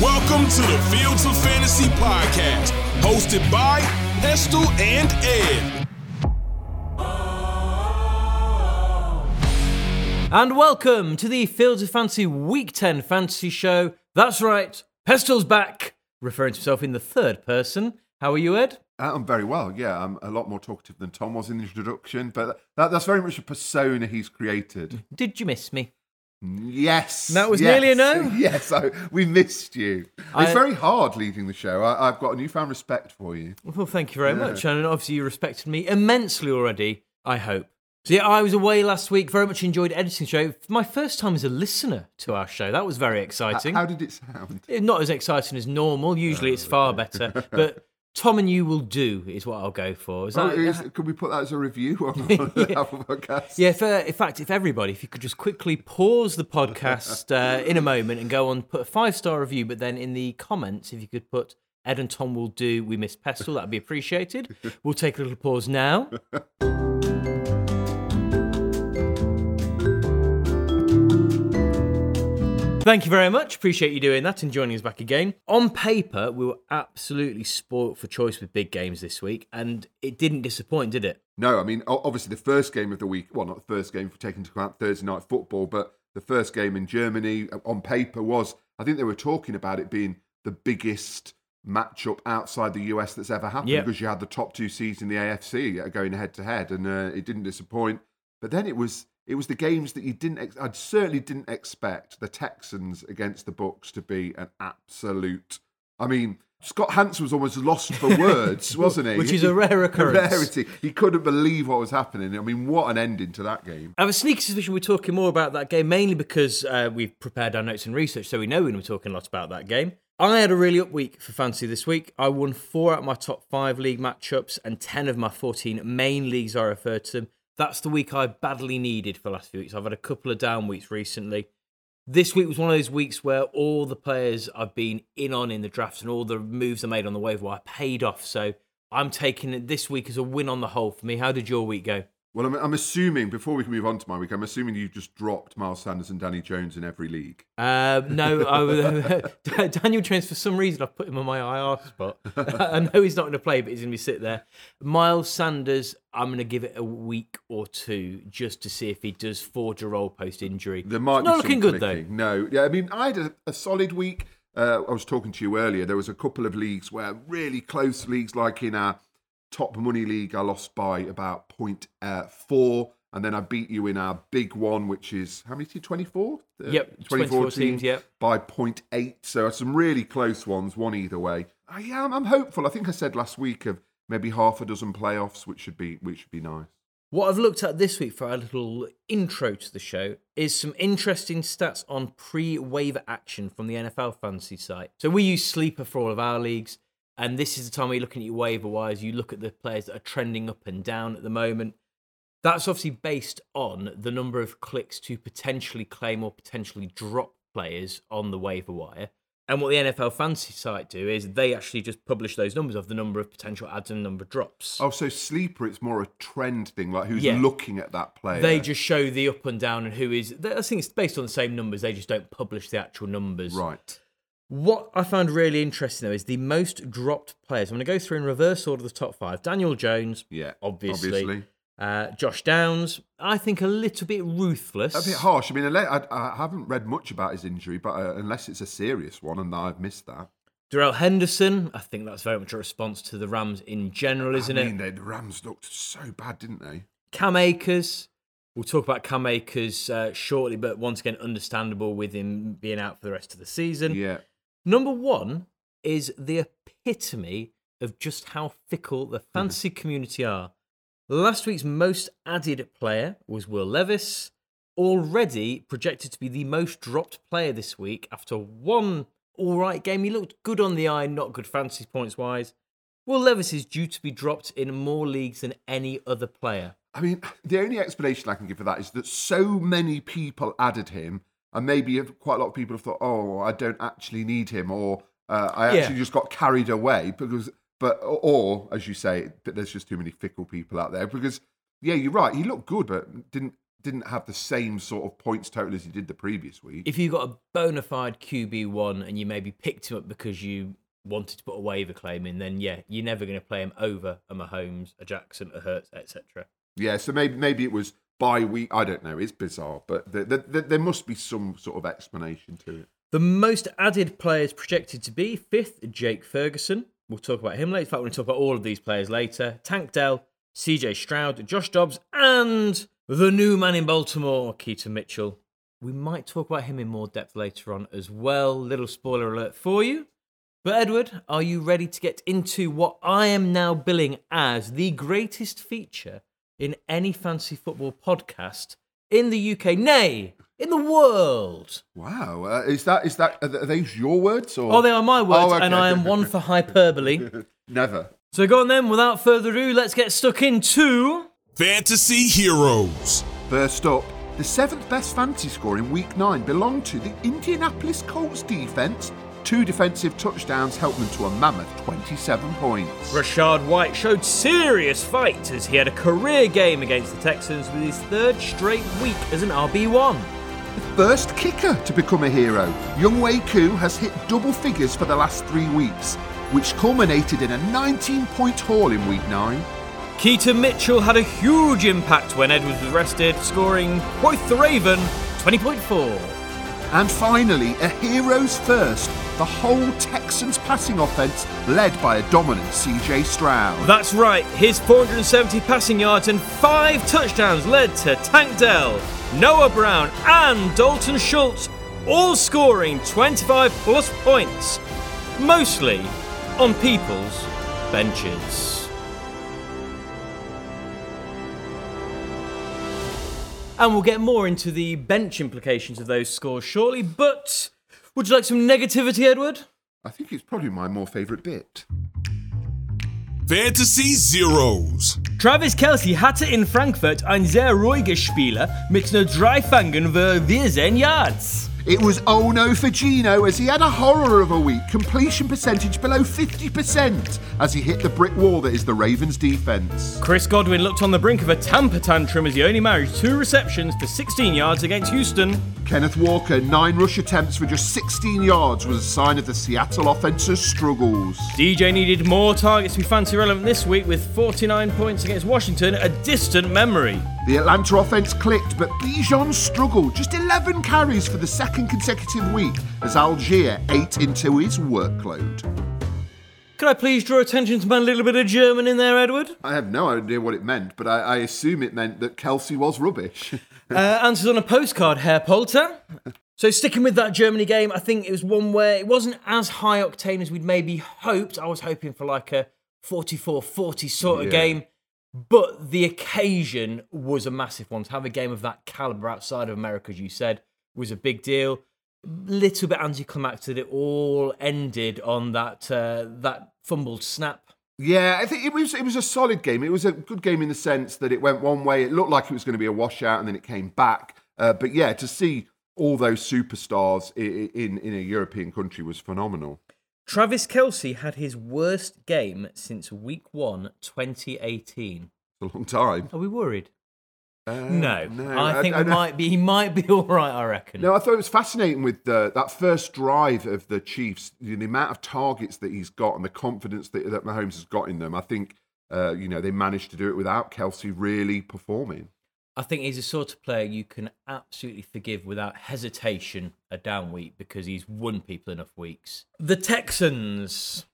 Welcome to the Fields of Fantasy podcast, hosted by Pestell and Ed. And welcome to the Fields of Fantasy Week 10 Fantasy Show. That's right, Pestell's back, referring to himself in the third person. How are you, Ed? Uh, I'm very well. Yeah, I'm a lot more talkative than Tom was in the introduction, but that, that's very much a persona he's created. Did you miss me? Yes, That was yes, nearly a no? Yes, I, we missed you. I- it's very hard leading the show. I, I've got a newfound respect for you. Well, thank you very much. And obviously, you respected me immensely already, I hope. So, yeah, I was away last week, very much enjoyed editing the show. My first time as a listener to our show. That was very exciting. How did it sound? Not as exciting as normal. Usually, it's far better. But Tom and you will do, is what I'll go for. Is Oh, that, is, could we put that as a review on the Apple podcast? Yeah, if, uh, in fact, if everybody, if you could just quickly pause the podcast uh, in a moment and go on, put a five star review, but then in the comments, if you could put Ed and Tom will do, we miss Pestell, that'd be appreciated. We'll take a little pause now. Thank you very much. Appreciate you doing that and joining us back again. On paper, we were absolutely spoilt for choice with big games this week, and it didn't disappoint, did it? No, I mean, obviously the first game of the week, well, not the first game for taking into account Thursday night football, but the first game in Germany uh, on paper was, I think they were talking about it being the biggest matchup outside the US that's ever happened Yeah. because you had the top two seeds in the AFC going head to head and uh, it didn't disappoint. But then it was it was the games that you didn't ex- I certainly didn't expect the Texans against the Bucks to be an absolute I mean Scott Hanson was almost lost for words, wasn't he? Which is a rare occurrence. rarity. He couldn't believe what was happening. I mean, what an ending to that game. I have a sneaky suspicion we're talking more about that game, mainly because uh, we've prepared our notes and research, so we know we're talking a lot about that game. I had a really up week for fantasy this week. I won four out of my top five league matchups and 10 of my 14 main leagues I refer to them. That's the week I badly needed for the last few weeks. I've had a couple of down weeks recently. This week was one of those weeks where all the players I've been in on in the drafts and all the moves I made on the waiver wire paid off. So I'm taking it this week as a win on the whole for me. How did your week go? Well, I'm, I'm assuming, before we can move on to my week, I'm assuming you've just dropped Miles Sanders and Danny Jones in every league. Uh, no, I, Daniel Jones, for some reason, I've put him on my IR spot. I know he's not going to play, but he's going to be sit there. Miles Sanders, I'm going to give it a week or two just to see if he does forge a role post injury. There might It's not looking good, though. No, yeah, I mean, I had a, a solid week. Uh, I was talking to you earlier. There was a couple of leagues where really close leagues, like in our top money league, I lost by about point uh, four, and then I beat you in our big one, which is how many teams? Twenty four. Yep, 24 teams, yep. by point eight. So some really close ones, one either way. Uh, I'm, I'm hopeful. I think I said last week of maybe half a dozen playoffs, which should be which should be nice. What I've looked at this week for our little intro to the show is some interesting stats on pre waiver action from the NFL fantasy site. So we use Sleeper for all of our leagues, and this is the time where you're looking at your waiver wires. You look at the players that are trending up and down at the moment. That's obviously based on the number of clicks to potentially claim or potentially drop players on the waiver wire. And what the NFL fantasy site do is they actually just publish those numbers of the number of potential adds and number of drops. Oh, so sleeper, it's more a trend thing, like who's Yeah. looking at that player. They just show the up and down and who is. I think it's based on the same numbers. They just don't publish the actual numbers. right. What I found really interesting though is the most dropped players. I'm going to go through in reverse order the top five. Daniel Jones, Yeah, obviously. obviously. Uh, Josh Downs, I think a little bit ruthless. A bit harsh. I mean, I, I haven't read much about his injury, but uh, unless it's a serious one, and I've missed that. Darrell Henderson, I think that's very much a response to the Rams in general, isn't I it? they- the Rams looked so bad, didn't they? Cam Akers. We'll talk about Cam Akers uh, shortly, but once again, understandable with him being out for the rest of the season. Yeah. Number one is the epitome of just how fickle the hmm. fantasy community are. Last week's most added player was Will Levis, already projected to be the most dropped player this week after one all right game. He looked good on the eye, not good fantasy points wise. Will Levis is due to be dropped in more leagues than any other player. I mean, the only explanation I can give for that is that so many people added him, and maybe quite a lot of people have thought, "Oh, I don't actually need him," or uh, "I Yeah. actually just got carried away." Because, but or as you say, there's just too many fickle people out there. Because, yeah, you're right. He looked good, but didn't didn't have the same sort of points total as he did the previous week. If you got a bona fide QB one and you maybe picked him up because you wanted to put a waiver claim in, then yeah, you're never going to play him over a Mahomes, a Jackson, a Hurts, etc. yeah, so maybe maybe it was by week. I don't know. It's bizarre, but there, there, there must be some sort of explanation to it. The most added players projected to be fifth, Jake Ferguson. We'll talk about him later. In fact, we're going to talk about all of these players later. Tank Dell, CJ Stroud, Josh Dobbs, and the new man in Baltimore, Keaton Mitchell. We might talk about him in more depth later on as well. Little spoiler alert for you. But, Edward, are you ready to get into what I am now billing as the greatest feature in any fancy football podcast in the UK, nay, in the world? Wow, uh, is that is that are those your words or? Oh, they are my words, Oh, okay. and I am one for hyperbole. Never. so go on then, without further ado, let's get stuck into. Fantasy Heroes. First up, the seventh best fantasy score in Week Nine belonged to the Indianapolis Colts defense. Two defensive touchdowns helped them to a mammoth 27 points. Rachaad White showed serious fight as he had a career game against the Texans with his third straight week as an RB1. First kicker to become a hero, Younghoe Koo has hit double figures for the last three weeks, which culminated in a 19 point haul in Week 9. Keaton Mitchell had a huge impact when Edwards was rested, scoring Quoth the Raven 20.4. And finally, a hero's first, the whole Texans passing offense led by a dominant CJ Stroud. That's right, his 470 passing yards and five touchdowns led to Tank Dell, Noah Brown, and Dalton Schultz, all scoring 25 plus points, mostly on people's benches. And we'll get more into the bench implications of those scores shortly, but would you like some negativity, Edward? I think it's probably my more favourite bit. Fantasy Zeros. Travis Kelce hatte in Frankfurt ein sehr ruhiges Spieler mit nur drei Fangen für 14 Yards. It was oh no for Gino as he had a horror of a week, completion percentage below 50% as he hit the brick wall that is the Ravens' defence. Chris Godwin looked on the brink of a tamper tantrum as he only managed two receptions for 16 yards against Houston. Kenneth Walker, nine rush attempts for just 16 yards, was a sign of the Seattle offence's struggles. DJ needed more targets to be fancy relevant this week with 49 points against Washington, a distant memory. The Atlanta offense clicked, but Bijan struggled. Just 11 carries for the second consecutive week as Allgeier ate into his workload. Could I please draw attention to my little bit of German in there, Edward? I have no idea what it meant, but I, I assume it meant that Kelce was rubbish. Uh, answers on a postcard, Herr Polter. So sticking with that Germany game, I think it was one where it wasn't as high octane as we'd maybe hoped. I was hoping for like a 44-40 sort of Yeah. game. But the occasion was a massive one. To have a game of that caliber outside of America, as you said, was a big deal. Little bit anticlimactic that it all ended on that uh, that fumbled snap. Yeah, I think it was it was a solid game. It was a good game in the sense that it went one way. It looked like it was going to be a washout, and then it came back. Uh, but yeah, to see all those superstars in, in in a European country was phenomenal. Travis Kelce had his worst game since week one, 2018. A long time. Are we worried? Uh, No, I think I know- might be. He might be all right. I reckon. No, I thought it was fascinating with the, that first drive of the Chiefs, the, the amount of targets that he's got and the confidence that, that Mahomes has got in them. I think, uh, you know, they managed to do it without Kelce really performing. I think he's the sort of player you can absolutely forgive without hesitation a down week because he's won people enough weeks. The Texans.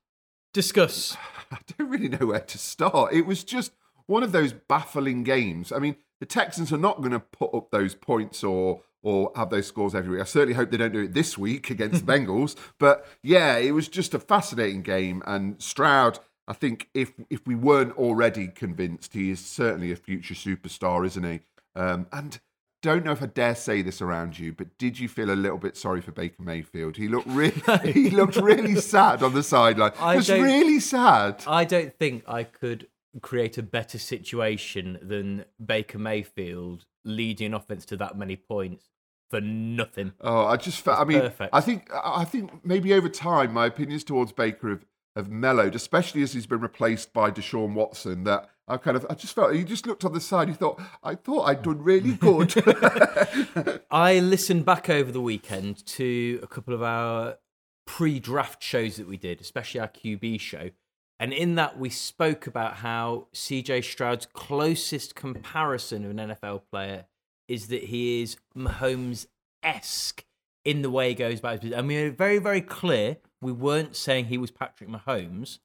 Discuss. I don't really know where to start. It was just one of those baffling games. I mean, the Texans are not going to put up those points or or have those scores every week. I certainly hope they don't do it this week against the Bengals. But yeah, it was just a fascinating game. And Stroud, I think if if we weren't already convinced, he is certainly a future superstar, isn't he? Um, and don't know if I dare say this around you, but did you feel a little bit sorry for Baker Mayfield? He looked really, he looked really sad on the sideline. I don't- really sad. I don't think I could create a better situation than Baker Mayfield leading offense to that many points for nothing. Oh, I just felt. I mean, perfect. I think I think maybe over time my opinions towards Baker have, have mellowed, especially as he's been replaced by Deshaun Watson. That I kind of, I just felt, you just looked on the side, you thought, I thought I'd done really good. I listened back over the weekend to a couple of our pre-draft shows that we did, especially our QB show, and in that we spoke about how CJ Stroud's closest comparison of an NFL player is that he is Mahomes esque in the way he goes about his business. And we were very, very clear we weren't saying he was Patrick Mahomes,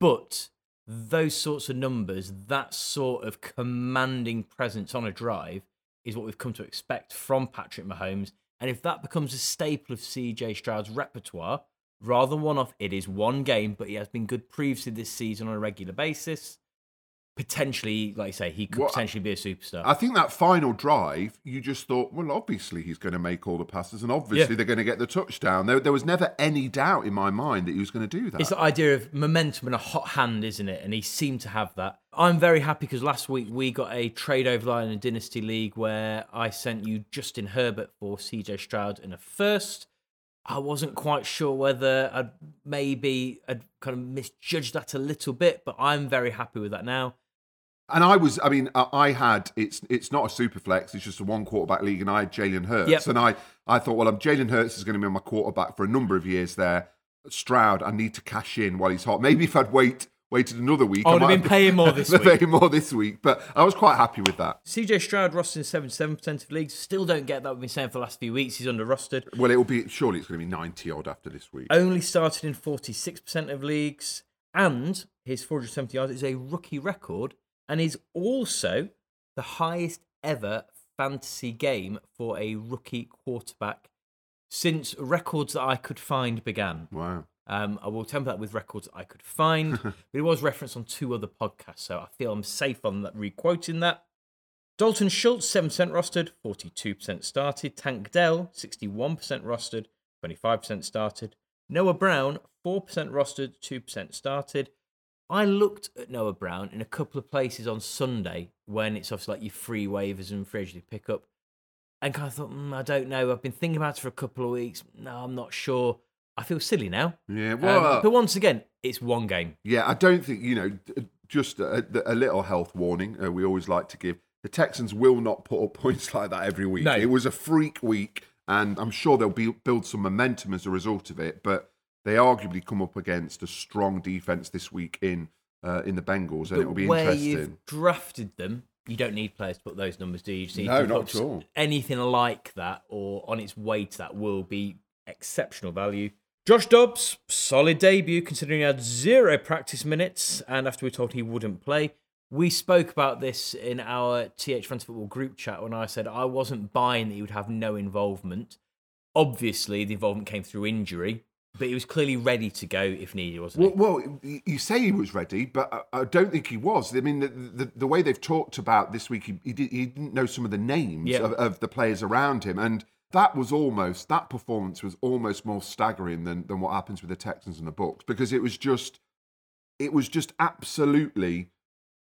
but those sorts of numbers, that sort of commanding presence on a drive, is what we've come to expect from Patrick Mahomes. And if that becomes a staple of CJ Stroud's repertoire, rather than one off, it is one game, but he has been good previously this season on a regular basis potentially, like I say, he could Well, potentially be a superstar. I think that final drive, you just thought, well, obviously he's going to make all the passes and obviously Yeah. they're going to get the touchdown. There, there was never any doubt in my mind that he was going to do that. It's the idea of momentum and a hot hand, isn't it? And he seemed to have that. I'm very happy because last week we got a trade over line in a Dynasty League where I sent you Justin Herbert for CJ Stroud in a first. I wasn't quite sure whether I'd maybe I'd kind of misjudged that a little bit, but I'm very happy with that now. And I was, I mean, I I had it's it's not a super flex, it's just a one quarterback league, and I had Jalen Hurts, Yep. and I I thought, well, I'm Jalen Hurts is going to be my quarterback for a number of years there. Stroud, I need to cash in while he's hot. Maybe if I'd wait waited another week, oh, I would have might been paying more this week. paying more this week, but I was quite happy with that. CJ Stroud rostered in 77% of leagues. Still don't get that. We've been saying for the last few weeks he's under rostered. Well, it will be surely it's going to be 90 odd after this week. only started in 46% of leagues, and his 470 yards is a rookie record, and is also the highest ever fantasy game for a rookie quarterback since records that I could find began. Wow. Um, I will temper that with records I could find, but it was referenced on two other podcasts, so I feel I'm safe on that, requoting that. Dalton Schultz, 7% rostered, 42% started. Tank Dell, 61% rostered, 25% started. Noah Brown, 4% rostered, 2% started. I looked at Noah Brown in a couple of places on Sunday when it's obviously like your free waivers and free agency pickup, and kind of thought, mm, I don't know. I've been thinking about it for a couple of weeks. No, I'm not sure. I feel silly now. Yeah, Um, well, but once again, it's one game. Yeah, I don't think you know. Just a, a little health warning. Uh, we always like to give the Texans will not put up points like that every week. No. It was a freak week, and I'm sure they'll be, build some momentum as a result of it. But they arguably come up against a strong defense this week in uh, in the Bengals, and it will be where interesting. you've drafted them, you don't need players to put those numbers, do you? You just need No, not at all. Anything like that or on its way to that will be exceptional value. Josh Dobbs, solid debut considering he had zero practice minutes, and after we were told he wouldn't play. We spoke about this in our TH Fantasy Football group chat when I said I wasn't buying that he would have no involvement. Obviously, the involvement came through injury, but he was clearly ready to go if needed, wasn't he? Well, well, you say he was ready, but I, I don't think he was. I mean, the, the, the way they've talked about this week, he, he, did, he didn't know some of the names Yeah. of, of the players around him, and that was almost that performance was almost more staggering than than what happens with the Texans and the Bucks because it was just it was just absolutely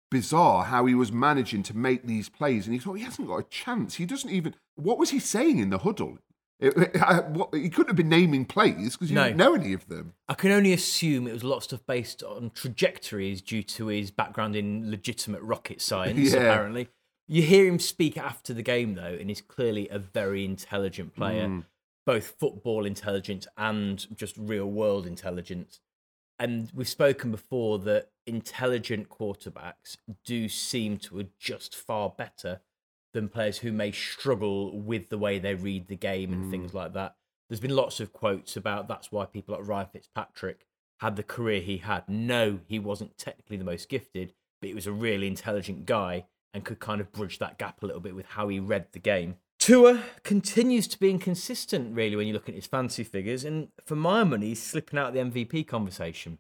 bizarre how he was managing to make these plays, and he thought he hasn't got a chance. He doesn't even. What was he saying in the huddle? It, it- I- what, he couldn't have been naming plays because you No. didn't know any of them. I can only assume it was a lot of stuff based on trajectories due to his background in legitimate rocket science, Yeah. apparently. You hear him speak after the game, though, and he's clearly a very intelligent player, Mm. both football intelligence and just real world intelligence. And we've spoken before that intelligent quarterbacks do seem to adjust far better than players who may struggle with the way they read the game and things mm. like that. There's been lots of quotes about that's why people like Ryan Fitzpatrick had the career he had. No, he wasn't technically the most gifted, but he was a really intelligent guy and could kind of bridge that gap a little bit with how he read the game. Tua continues to be inconsistent, really, when you look at his fancy figures. And for my money, he's slipping out of the MVP conversation.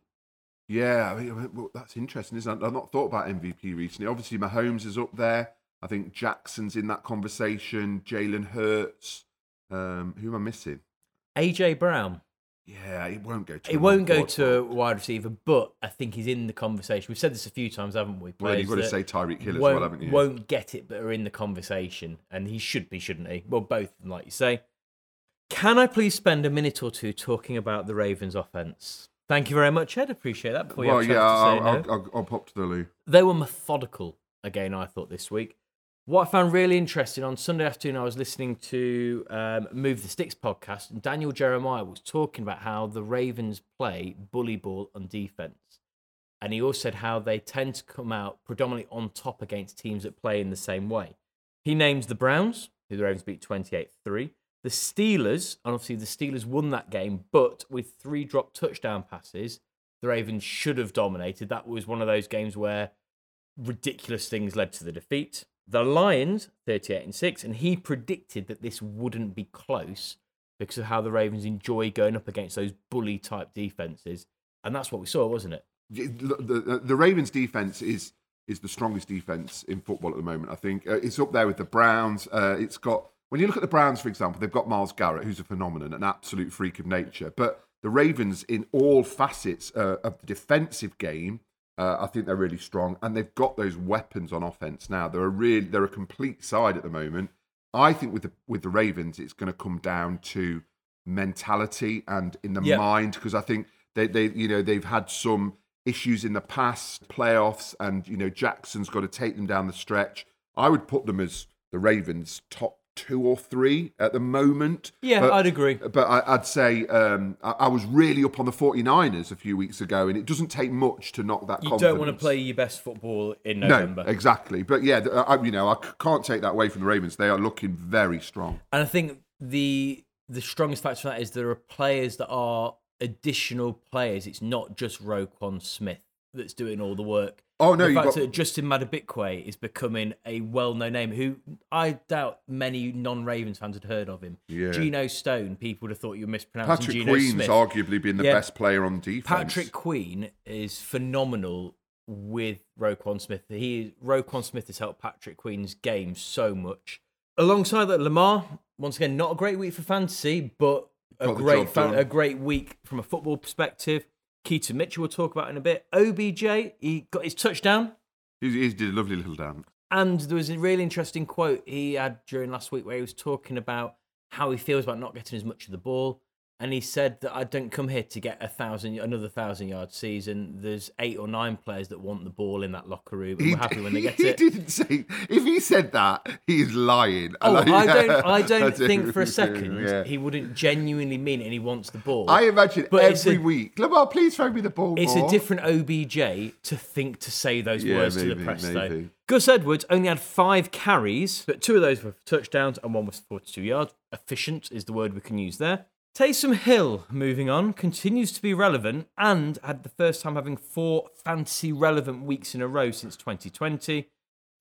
Yeah, I mean, well, that's interesting, isn't it? I've not thought about MVP recently. Obviously, Mahomes is up there. I think Jackson's in that conversation. Jalen Hurts. Um, who am I missing? AJ Brown. Yeah, it won't go to. It won't go to wide receiver, but I think he's in the conversation. We've said this a few times, haven't we? Well, you've got to say Tyreek Hill as well, haven't you? Won't get it, but are in the conversation, and he should be, shouldn't he? Well, both, like you say. Can I please spend a minute or two talking about the Ravens' offense? Thank you very much, Ed. Appreciate that. Before you well, have yeah, to I'll, say I'll, no. I'll, I'll pop to the loo. They were methodical again, I thought, this week. What I found really interesting on Sunday afternoon, I was listening to um, Move the Sticks podcast, and Daniel Jeremiah was talking about how the Ravens play bully ball on defense. And he also said how they tend to come out predominantly on top against teams that play in the same way. He names the Browns, who the Ravens beat 28 3. The Steelers, and obviously the Steelers won that game, but with three drop touchdown passes, the Ravens should have dominated. That was one of those games where ridiculous things led to the defeat. The Lions, 38 and 6, and he predicted that this wouldn't be close because of how the Ravens enjoy going up against those bully type defenses. And that's what we saw, wasn't it? The, the, the Ravens' defense is is the strongest defense in football at the moment. I think uh, it's up there with the Browns. Uh, it's got when you look at the Browns, for example, they've got Myles Garrett, who's a phenomenon, an absolute freak of nature. But the Ravens, in all facets uh, of the defensive game, uh, I think they're really strong, and they've got those weapons on offense now. They're a real, they're a complete side at the moment. I think with the with the Ravens, it's going to come down to mentality and in the Yeah. mind because I think they, they you know they've had some issues in the past playoffs, and you know Jackson's got to take them down the stretch. I would put them as the Ravens' top two or three at the moment. Yeah, But- I'd agree. but I, I'd say um, I, I was really up on the 49ers a few weeks ago, and it doesn't take much to knock that You confidence. don't want to play your best football in November. No, exactly. But yeah, I, you know, I can't take that away from the Ravens. They are looking very strong. And I think the the strongest factor for that is there are players that are additional players. It's not just Roquan Smith that's doing all the work. Oh, no, the you've fact got- that Justin Madubuike is becoming a well-known name, who I doubt many non-Ravens fans had heard of him. Yeah. Geno Stone, people would have thought you were mispronouncing Patrick Geno Queen's Smith. arguably been the Yeah. best player on defense. Patrick Queen is phenomenal with Roquan Smith. He Roquan Smith has helped Patrick Queen's game so much. Alongside that, Lamar once again not a great week for fantasy, but a great fan, a great week from a football perspective. Keaton Mitchell we'll talk about in a bit. OBJ he got his touchdown. He, he did a lovely little dance. And there was a really interesting quote he had during last week where he was talking about how he feels about not getting as much of the ball. And he said that I don't come here to get a thousand, another thousand yard season. There's eight or nine players that want the ball in that locker room, and we're happy when they get he it. didn't say. If he said that, he's lying. Oh, And I don't. I don't do, think for a second yeah. he wouldn't genuinely mean it, and he wants the ball. I imagine But every a- week. Lamar, please throw me the ball. It's more. a different OBJ to think to say those Yeah, words to the press, though. Gus Edwards only had five carries, but two of those were touchdowns and one was 42 yards. Efficient is the word we can use there. Taysom Hill, moving on, continues to be relevant and had the first time having four fantasy relevant weeks in a row since 2020.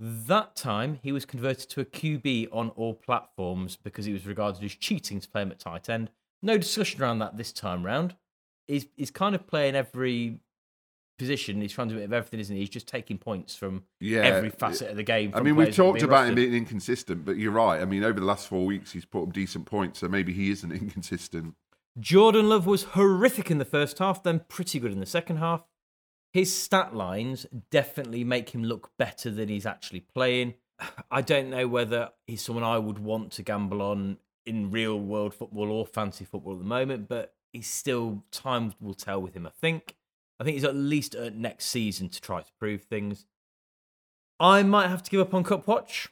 That time, he was converted to a QB on all platforms because he was regarded as cheating to play him at tight end. No discussion around that this time round. He's, he's kind of playing every position. He's trying to do a bit of everything, isn't he? He's just taking points from Yeah, every facet of the game. I mean, we've players that are talked about him being inconsistent, but you're right. I mean, over the last four weeks, he's put up decent points, so maybe he isn't inconsistent. Jordan Love was horrific in the first half, then pretty good in the second half. His stat lines definitely make him look better than he's actually playing. I don't know whether he's someone I would want to gamble on in real world football or fancy football at the moment, but he's still time will tell with him, I think. I think he's at least at next season to try to prove things. I might have to give up on Kupp Watch.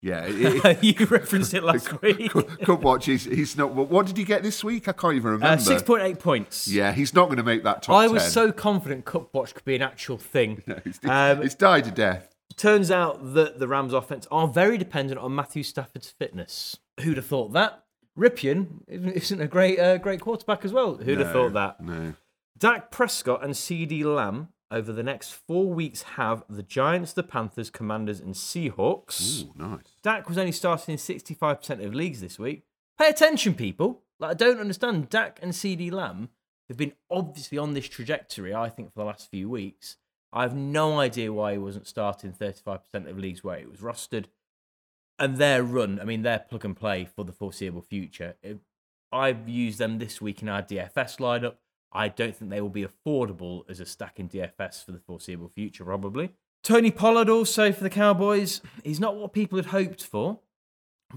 Yeah, it, it, you referenced it last week. Kupp watch. He's, he's not. What did he get this week? I can't even remember. Uh, 6.8 points. Yeah, he's not going to make that top. I was so confident Kupp Watch could be an actual thing. No, it's, Um, it's died to death. Turns out that the Rams' offense are very dependent on Matthew Stafford's fitness. Who'd have thought that? Rypien isn't a great, uh, great quarterback as well. Who'd have thought that? No. Dak Prescott and CeeDee Lamb over the next four weeks have the Giants, the Panthers, Commanders, and Seahawks. Ooh, nice. Dak was only starting in 65% of leagues this week. Pay attention, people. Like, I don't understand. Dak and CeeDee Lamb have been obviously on this trajectory, I think, for the last few weeks. I have no idea why he wasn't starting 35% of leagues where he was rostered. And their run, I mean, their plug and play for the foreseeable future. It- I've used them this week in our DFS lineup. I don't think they will be affordable as a stack in DFS for the foreseeable future, probably. Tony Pollard also for the Cowboys. He's not what people had hoped for,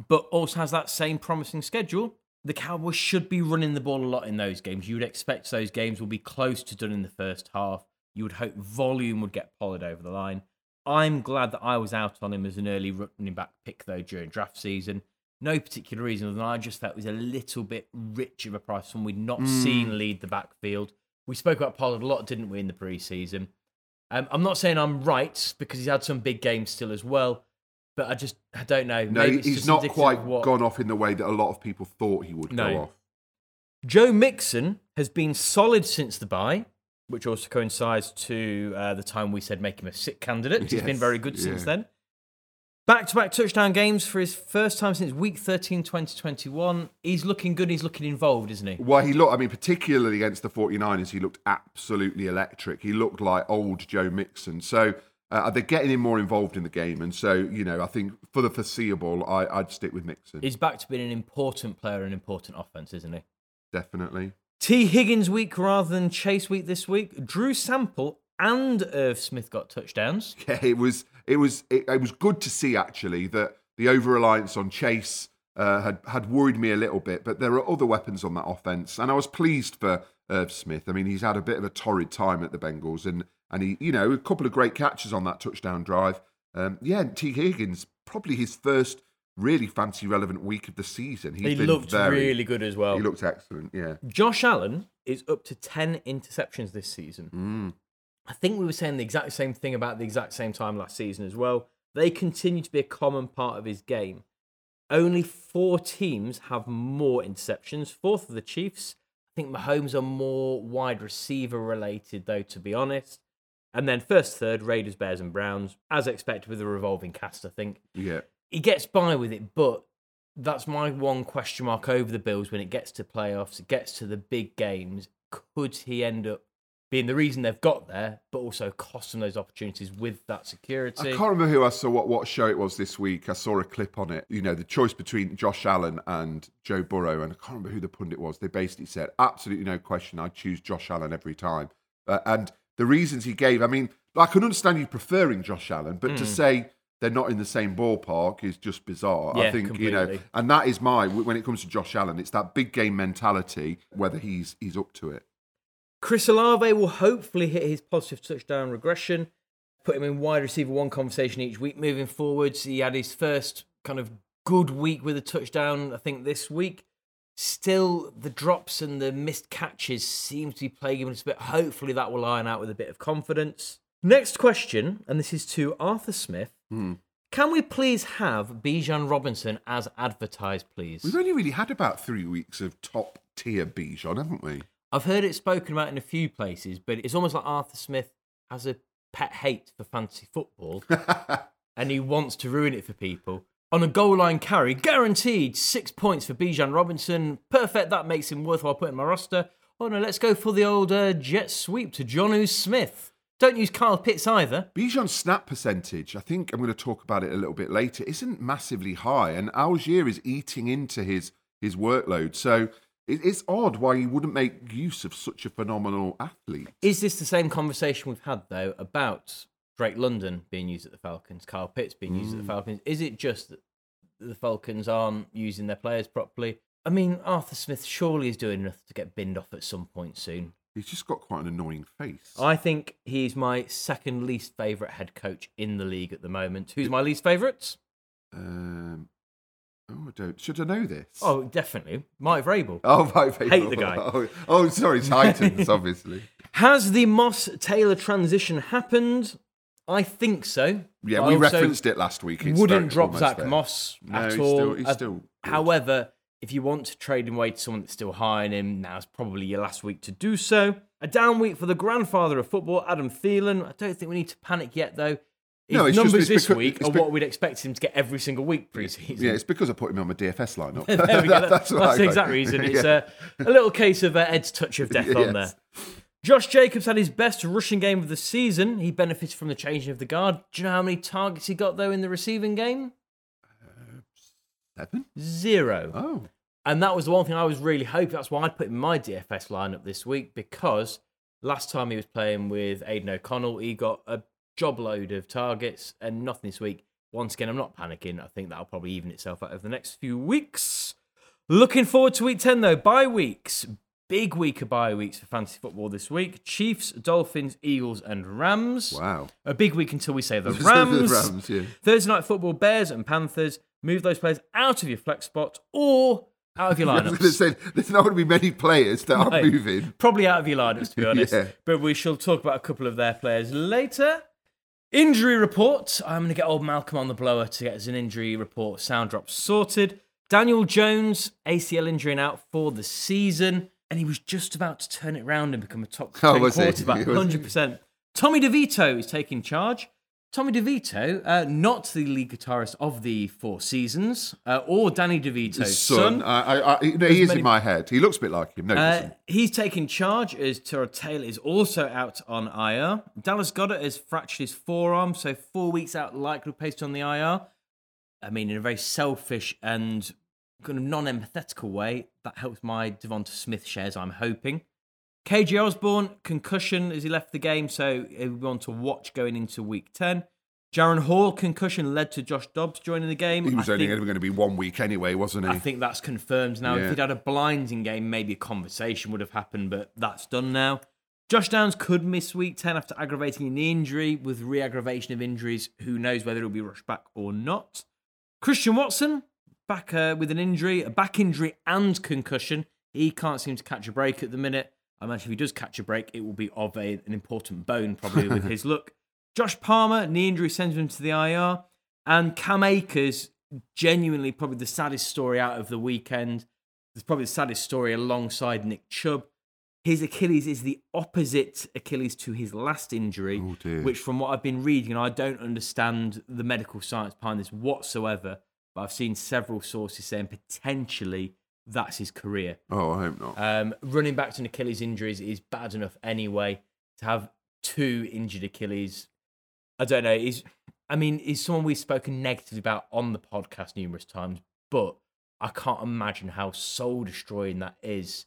but also has that same promising schedule. the Cowboys should be running the ball a lot in those games. You would expect those games will be close to done in the first half. You would hope volume would get Pollard over the line. I'm glad that I was out on him as an early running back pick, though, during draft season. No particular reason other than I just felt it was a little bit rich of a price, one we'd not seen lead the backfield. We spoke about Pollard a lot, didn't we, in the preseason? Um, I'm not saying I'm right because he's had some big games still as well, but I just I don't know. No, Maybe he's not quite what- gone off in the way that a lot of people thought he would No. go off. Joe Mixon has been solid since the buy, which also coincides to uh, the time we said make him a sick candidate. He's been very good since then. Back to back touchdown games for his first time since week 13, 2021. He's looking good. He's looking involved, isn't he? Well, he looked, I mean, particularly against the 49ers, he looked absolutely electric. He looked like old Joe Mixon. So uh, they're getting him more involved in the game. And so, you know, I think for the foreseeable, I, I'd stick with Mixon. He's back to being an important player, an important offense, isn't he? Definitely. Tee Higgins week rather than Chase week this week. Drew Sample and Irv Smith got touchdowns. Yeah, it was it was it, it was good to see actually that the over reliance on Chase uh, had had worried me a little bit, but there are other weapons on that offense, and I was pleased for Irv Smith. I mean, he's had a bit of a torrid time at the Bengals, and and he you know a couple of great catches on that touchdown drive. Um, yeah, and Tee Higgins probably his first really fancy relevant week of the season. He's he been looked very, really good as well. He looked excellent. Yeah. Josh Allen is up to 10 interceptions this season. Mm. I think we were saying the exact same thing about the exact same time last season as well. They continue to be a common part of his game. Only four teams have more interceptions. Fourth of the Chiefs. I think Mahomes are more wide receiver related, though, to be honest. And then first, third, Raiders, Bears, and Browns, as expected with a revolving cast, I think. Yeah. He gets by with it, but that's my one question mark over the Bills when it gets to playoffs, it gets to the big games. Could he end up being the reason they've got there, but also cost them those opportunities with that security? I can't remember who I saw what, what show it was this week. I saw a clip on it. You know, the choice between Josh Allen and Joe Burrow, and I can't remember who the pundit was. They basically said, absolutely no question, I'd choose Josh Allen every time. Uh, and the reasons he gave, I mean, I can understand you preferring Josh Allen, but Hmm. to say they're not in the same ballpark is just bizarre. I Yeah, think you know, and that is my when it comes to Josh Allen, it's that big game mentality. Whether he's he's up to it. Chris Olave will hopefully hit his positive touchdown regression, put him in wide receiver one conversation each week moving forwards. He had his first kind of good week with a touchdown, I think, this week. Still, the drops and the missed catches seem to be plaguing us a bit. Hopefully, that will iron out with a bit of confidence. Next question, and this is to Arthur Smith. Hmm. Can we please have Bijan Robinson as advertised, please? We've only really had about three weeks of top tier Bijan, haven't we? I've heard it spoken about in a few places, but it's almost like Arthur Smith has a pet hate for fantasy football and he wants to ruin it for people. On a goal line carry, guaranteed six points for Bijan Robinson. Perfect, that makes him worthwhile putting in my roster. Oh no, let's go for the old uh, jet sweep to John Smith. Don't use Kyle Pitts either. Bijan's snap percentage, I think I'm going to talk about it a little bit later, isn't massively high, and Allgeier is eating into his his workload. So it's odd why he wouldn't make use of such a phenomenal athlete. Is this the same conversation we've had though about Drake London being used at the Falcons, Kyle Pitts being used at the Falcons? Is it just that the Falcons aren't using their players properly? I mean, Arthur Smith surely is doing enough to get binned off at some point soon. He's just got quite an annoying face. I think he's my second least favourite head coach in the league at the moment. Who's my least favourite? Um, oh, I don't. Should I know this? Oh, definitely. Mike Vrabel. oh, right, hate the guy. Oh, oh, sorry, Titans, obviously. Has the Moss Taylor transition happened? I think so. Yeah, we referenced it last week. It's wouldn't drop Zach there. Moss No, at he's all. still- he's Uh, still. However, if you want to trade him away to someone that's still high on him, now's probably your last week to do so. A down week for the grandfather of football, Adam Thielen. I don't think we need to panic yet, though. His No, it's just- numbers it's this becau- week are be- what we'd expect him to get every single week preseason. Yeah, it's because I put him on my DFS lineup. there we go. That- That's, that's the exact reason. It's Yeah. a, a little case of uh, Ed's touch of death on there. Josh Jacobs had his best rushing game of the season. He benefited from the changing of the guard. Do you know how many targets he got, though, in the receiving game? Seven? Zero. Oh. And that was the one thing I was really hoping. That's why I put in my DFS lineup this week because last time he was playing with Aidan O'Connell, he got a job load of targets and nothing this week. Once again, I'm not panicking. I think that'll probably even itself out over the next few weeks. Looking forward to week 10 though. Bye weeks. Big week of bye weeks for fantasy football this week. Chiefs, Dolphins, Eagles, and Rams. Wow. A big week until we say the The Rams. Rams, yeah. Thursday night football, Bears and Panthers. Move those players out of your flex spot or out of your I was going to lineups. say, there's not going to be many players that are moving. Probably out of your lineups, to be honest. Yeah. But we shall talk about a couple of their players later. Injury report. I'm going to get old Malcolm on the blower to get us an injury report sound drop sorted. Daniel Jones, ACL injury and out for the season. And he was just about to turn it round and become a top Oh, quarterback. He? 100%. Tommy DeVito is taking charge. Tommy DeVito, uh, not the lead guitarist of the Four Seasons, uh, or Danny DeVito's son. son. I, I, I, no, he is many- in my head. He looks a bit like him. No, Uh, he's taking charge as Tyrod Taylor is also out on IR. Dallas Goedert has fractured his forearm, so four weeks out, likely placed on the IR. I mean, in a very selfish and kind of non empathetical way, that helps my Devonta Smith shares, I'm hoping. KJ Osborn, concussion as he left the game, so he'll be on to watch going into week 10. Jaren Hall, concussion led to Josh Dobbs joining the game. He was I only think- ever going to be one week anyway, wasn't he? I think that's confirmed now. If he'd had a blinding game, maybe a conversation would have happened, but that's done now. Josh Downs could miss week 10 after aggravating an injury. With re aggravation of injuries, who knows whether he'll be rushed back or not. Christian Watson, back uh, with an injury, a back injury and concussion. He can't seem to catch a break at the minute. I imagine if he does catch a break, it will be of a, an important bone, probably with his look. Josh Palmer, knee injury sends him to the IR. And Cam Akers, genuinely probably the saddest story out of the weekend. It's probably the saddest story alongside Nick Chubb. His Achilles is the opposite Achilles to his last injury, Oh, which, from what I've been reading, and I don't understand the medical science behind this whatsoever, but I've seen several sources saying potentially that's his career. oh, I hope not. Um, running back to an Achilles injuries is bad enough anyway. To have two injured Achilles, I don't know. Is I mean, is someone we've spoken negatively about on the podcast numerous times, but I can't imagine how soul destroying that is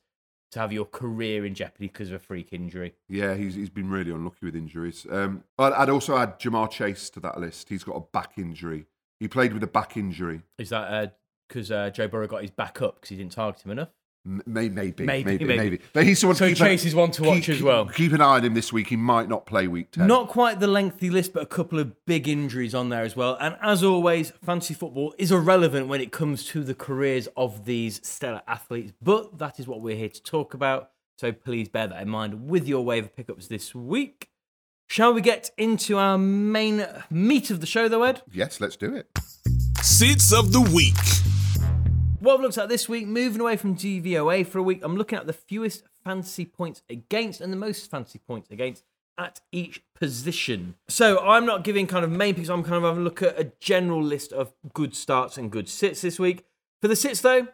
to have your career in jeopardy because of a freak injury. yeah, he's, he's been really unlucky with injuries. Um, I'd, I'd also add Ja'Marr Chase to that list. He's got a back injury. He played with a back injury. Is that because uh, Joe Burrow got his back up because he didn't target him enough? Maybe, Maybe, maybe, maybe. maybe, But he's someone. So to keep Chase is one to watch keep, as well. Keep an eye on him this week. He might not play week ten. Not quite the lengthy list, but a couple of big injuries on there as well. And as always, fantasy football is irrelevant when it comes to the careers of these stellar athletes, but that is what we're here to talk about. So please bear that in mind with your waiver pickups this week. Shall we get into our main meat of the show, though, Ed? Yes, let's do it. Sits of the week. What I've looked at this week, moving away from DVOA for a week, I'm looking at the fewest fantasy points against and the most fantasy points against at each position. So I'm not giving kind of main picks, I'm kind of having a look at a general list of good starts and good sits this week. For the sits, though,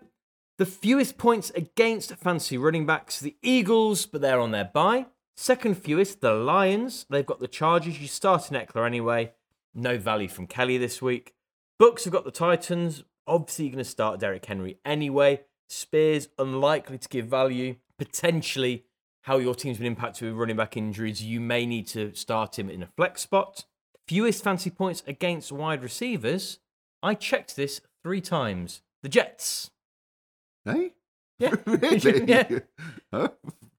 the fewest points against fantasy running backs, the Eagles, but they're on their bye. Second fewest, the Lions. They've got the Chargers. You start in Ekeler anyway. No value from Kelley this week. Bucks have got the Titans. Obviously, you're going to start Derrick Henry anyway. Spears, unlikely to give value. Potentially, how your team's been impacted with running back injuries, you may need to start him in a flex spot. Fewest fancy points against wide receivers. I checked this three times. The Jets. Hey, Yeah. really? Yeah. Huh?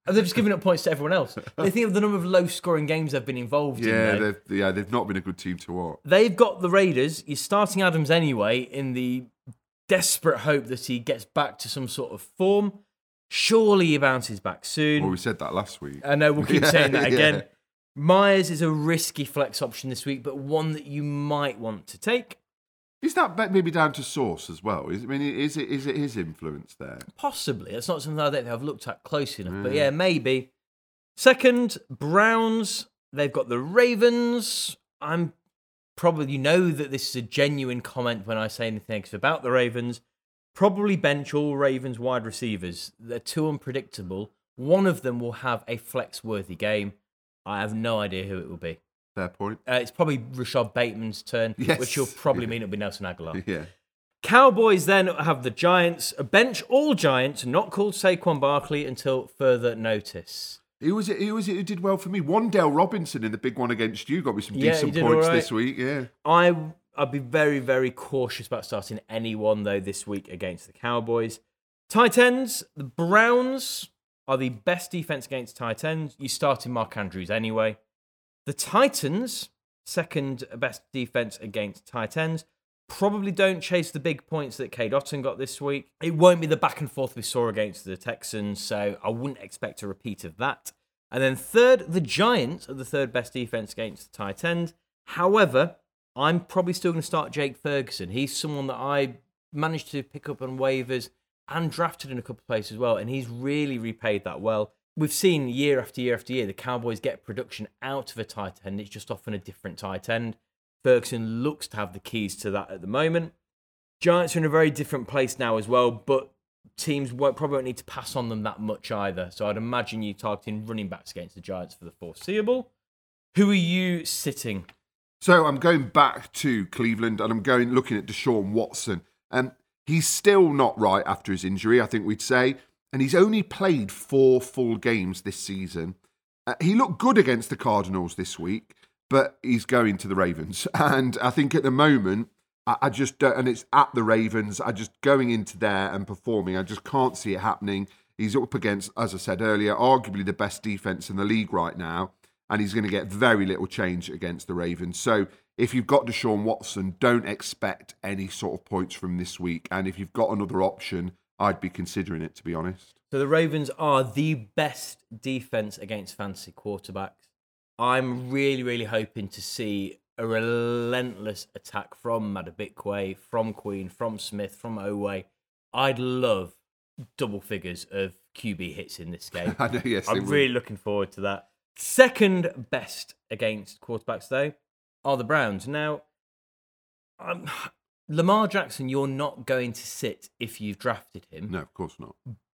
And they've just given up points to everyone else. They think of the number of low scoring games they've been involved Yeah, in. they've, yeah, they've not been a good team to watch. They've got the Raiders. You're starting Adams anyway in the desperate hope that he gets back to some sort of form. Surely he bounces back soon. Well, we said that last week. I know we'll keep Yeah, saying that yeah. again. Meyers is a risky flex option this week, but one that you might want to take. Is that maybe down to Sauce as well? Is, I mean, is it is it his influence there? Possibly. That's not something I don't think I've looked at close enough, Mm. but yeah, maybe. Second, Browns. They've got the Ravens. I'm probably, you know, that this is a genuine comment when I say anything negative about the Ravens. Probably bench all Ravens wide receivers. They're too unpredictable. One of them will have a flex worthy game. I have no idea who it will be. Fair point. Uh, it's probably Rashod Bateman's turn, Yes. which will probably mean it'll be Nelson Agholor. Yeah. Cowboys then have the Giants, bench all Giants, not called Saquon Barkley until further notice. Who was it? Who was it who did well for me? Wan'Dale Robinson in the big one against you got me some Yeah, decent points right. this week. Yeah. I I'd be very very cautious about starting anyone though this week against the Cowboys. Tight ends, the Browns are the best defense against tight ends. You started Mark Andrews anyway. The Titans, second best defense against tight ends, probably don't chase the big points that Cade Otton got this week. It won't be the back and forth we saw against the Texans, so I wouldn't expect a repeat of that. And then third, the Giants are the third best defense against the tight end. However, I'm probably still going to start Jake Ferguson. He's someone that I managed to pick up on waivers and drafted in a couple of places as well, and he's really repaid that well. We've seen year after year after year the Cowboys get production out of a tight end. It's just often a different tight end. Ferguson looks to have the keys to that at the moment. Giants are in a very different place now as well, but teams won't, probably won't need to pass on them that much either. So I'd imagine you targeting running backs against the Giants for the foreseeable. Who are you sitting? So I'm going back to Cleveland and I'm going looking at Deshaun Watson. And he's still not right after his injury, I think we'd say. And he's only played four full games this season. Uh, he looked good against the Cardinals this week, but he's going to the Ravens. And I think at the moment, I, I just don't, and it's at the Ravens, I just going into there and performing, I just can't see it happening. He's up against, as I said earlier, arguably the best defense in the league right now and he's going to get very little change against the Ravens. So if you've got Deshaun Watson, don't expect any sort of points from this week. And if you've got another option, I'd be considering it, to be honest. So the Ravens are the best defense against fantasy quarterbacks. I'm really, really hoping to see a relentless attack from Madubuike, from Queen, from Smith, from Oweh. I'd love double figures of QB hits in this game. I know, yes, I'm really looking forward to that. Second best against quarterbacks, though, are the Browns. Now, um, Lamar Jackson, you're not going to sit if you've drafted him. No, of course not.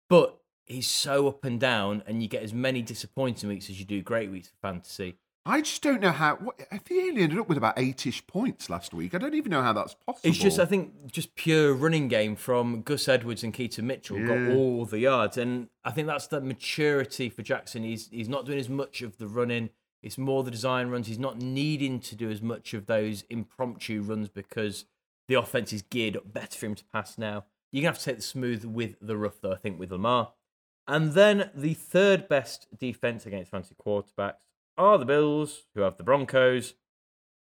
But he's so up and down, and you get as many disappointing weeks as you do great weeks for fantasy. I just don't know how. What, I think he only ended up with about eight-ish points last week. I don't even know how that's possible. It's just, I think, just pure running game from Gus Edwards and Keaton Mitchell got all the yards, and I think that's the maturity for Jackson. He's he's not doing as much of the running. It's more the design runs. He's not needing to do as much of those impromptu runs because the offense is geared up better for him to pass now. You're gonna have to take the smooth with the rough, though. I think with Lamar, and then the third best defense against fantasy quarterbacks are the Bills, who have the Broncos.